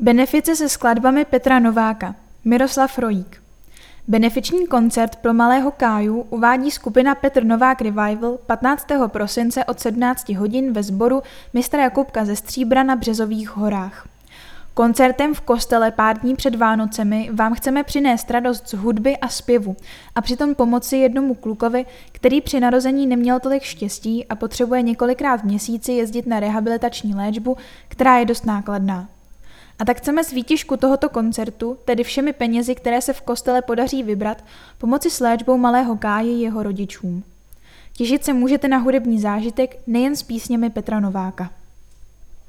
Benefice se skladbami Petra Nováka. Miroslav Rojík. Benefiční koncert pro malého Káju uvádí skupina Petr Novák Revival 15. prosince od 17 hodin ve sboru mistra Jakubka ze Stříbra na Březových horách. Koncertem v kostele pár dní před Vánocemi vám chceme přinést radost z hudby a zpěvu a přitom pomoci jednomu klukovi, který při narození neměl tolik štěstí a potřebuje několikrát v měsíci jezdit na rehabilitační léčbu, která je dost nákladná. A tak chceme s výtižku tohoto koncertu, tedy všemi penězi, které se v kostele podaří vybrat, pomoci s léčbou malého Káji jeho rodičům. Těšit se můžete na hudební zážitek nejen s písněmi Petra Nováka.